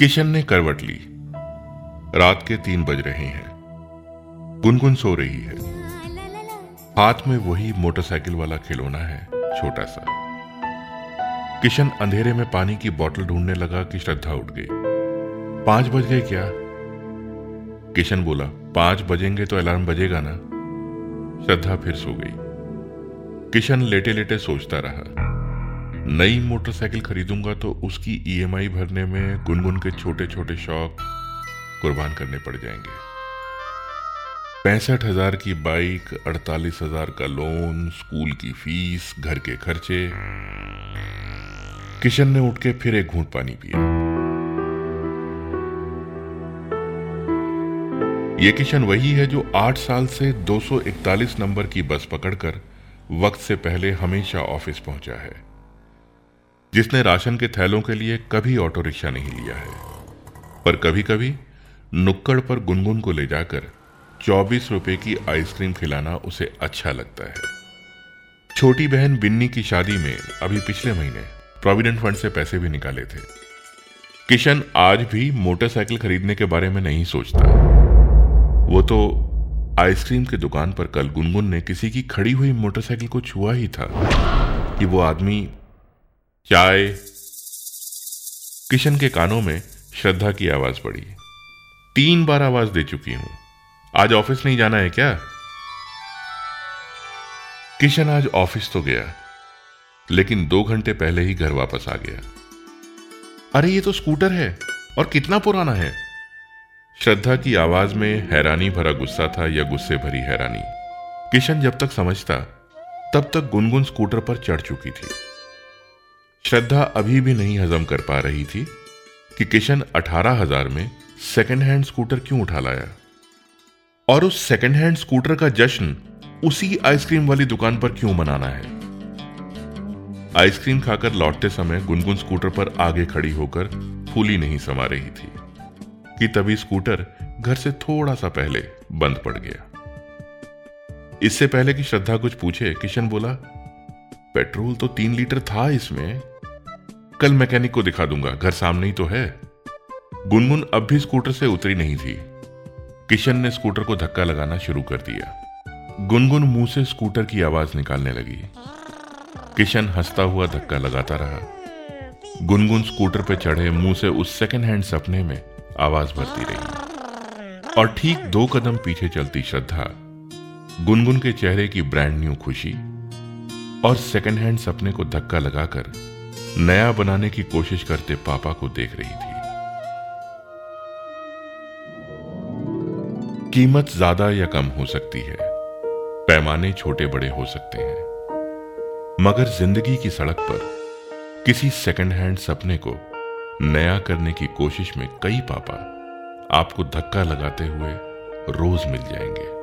किशन ने करवट ली। रात के तीन बज रहे हैं। गुनगुन सो रही है। हाथ में वही मोटरसाइकिल वाला खिलौना है छोटा सा किशन अंधेरे में पानी की बोतल ढूँढने लगा कि श्रद्धा उठ गई। पाँच बज गए क्या? किशन बोला, पाँच बजेंगे तो अलार्म बजेगा ना? श्रद्धा फिर सो गई। किशन लेटे लेटे सोचता रहा। नई मोटरसाइकिल खरीदूँगा तो उसकी ईएमआई भरने में गुनगुन के छोटे छोटे शौक कुर्बान करने पड़ जाएँगे। पैंसठ हज़ार की बाइक, अड़तालीस हज़ार का लोन, स्कूल की फ़ीस, घर के खर्चे। किशन ने उठ के फिर एक घूंट पानी पिया। ये किशन वही है जो आठ साल से 241 नंबर की बस पकड़कर वक्त से पहले हमेशा ऑफ़िस पहुँचा है। जिसने राशन के थैलों के लिए कभी ऑटो रिक्शा नहीं लिया है। पर कभी कभी नुक्कड़ पर गुनगुन को ले जाकर चौबीस रुपए की आइसक्रीम खिलाना उसे अच्छा लगता है। छोटी बहन बिन्नी की शादी में अभी पिछले महीने प्रोविडेंट फंड से पैसे भी निकाले थे। किशन आज भी मोटरसाइकिल खरीदने के बारे में नहीं सोचता। वो तो आइसक्रीम की दुकान पर कल गुनगुन ने किसी की खड़ी हुई मोटरसाइकिल को छुआ ही था कि वो आदमी चाय। किशन के कानों में श्रद्धा की आवाज़ पड़ी। तीन बार आवाज़ दे चुकी हूँ। आज ऑफ़िस नहीं जाना है क्या? किशन आज ऑफ़िस तो गया, लेकिन दो घंटे पहले ही घर वापस आ गया। अरे, ये तो स्कूटर है, और कितना पुराना है। श्रद्धा की आवाज़ में हैरानी भरा गुस्सा था या गुस्से भरी हैरानी। किशन जब तक समझता, तब तक गुनगुन स्कूटर पर चढ़ चुकी थी। श्रद्धा अभी भी नहीं हजम कर पा रही थी कि किशन अठारह हज़ार में सेकेंड हैंड स्कूटर क्यों उठा लाया। और उस सेकेंड हैंड स्कूटर का जश्न उसी आइसक्रीम वाली दुकान पर क्यों मनाना है? आइसक्रीम खाकर लौटते समय गुनगुन स्कूटर पर आगे खड़ी होकर फूली नहीं समा रही थी कि तभी स्कूटर घर से थोड़ा सा पहले बंद पड़ गया। इससे पहले कि श्रद्धा कुछ पूछे, किशन बोला, पेट्रोल तो तीन लीटर था इसमें कल मैकेनिक को दिखा दूँगा, घर सामने ही तो है। गुनगुन अब भी स्कूटर से उतरी नहीं थी। किशन ने स्कूटर को धक्का लगाना शुरू कर दिया। गुनगुन मुँह से स्कूटर की आवाज़ निकालने लगी। किशन हंसता हुआ धक्का लगाता रहा। गुनगुन स्कूटर पर चढ़े, मुँह से उस सेकंड हैंड सपने में आवाज़ भरती रही। और ठीक दो कदम पीछे चलती श्रद्धा, गुनगुन के चेहरे की ब्रांड न्यू खुशी और सेकंड हैंड सपने को धक्का लगाकर नया बनाने की कोशिश करते पापा को देख रही थी। कीमत ज़्यादा या कम हो सकती है। पैमाने छोटे बड़े हो सकते हैं। मगर ज़िंदगी की सड़क पर किसी सेकंड हैंड सपने को नया करने की कोशिश में कई पापा आपको धक्का लगाते हुए रोज मिल जाएँगे।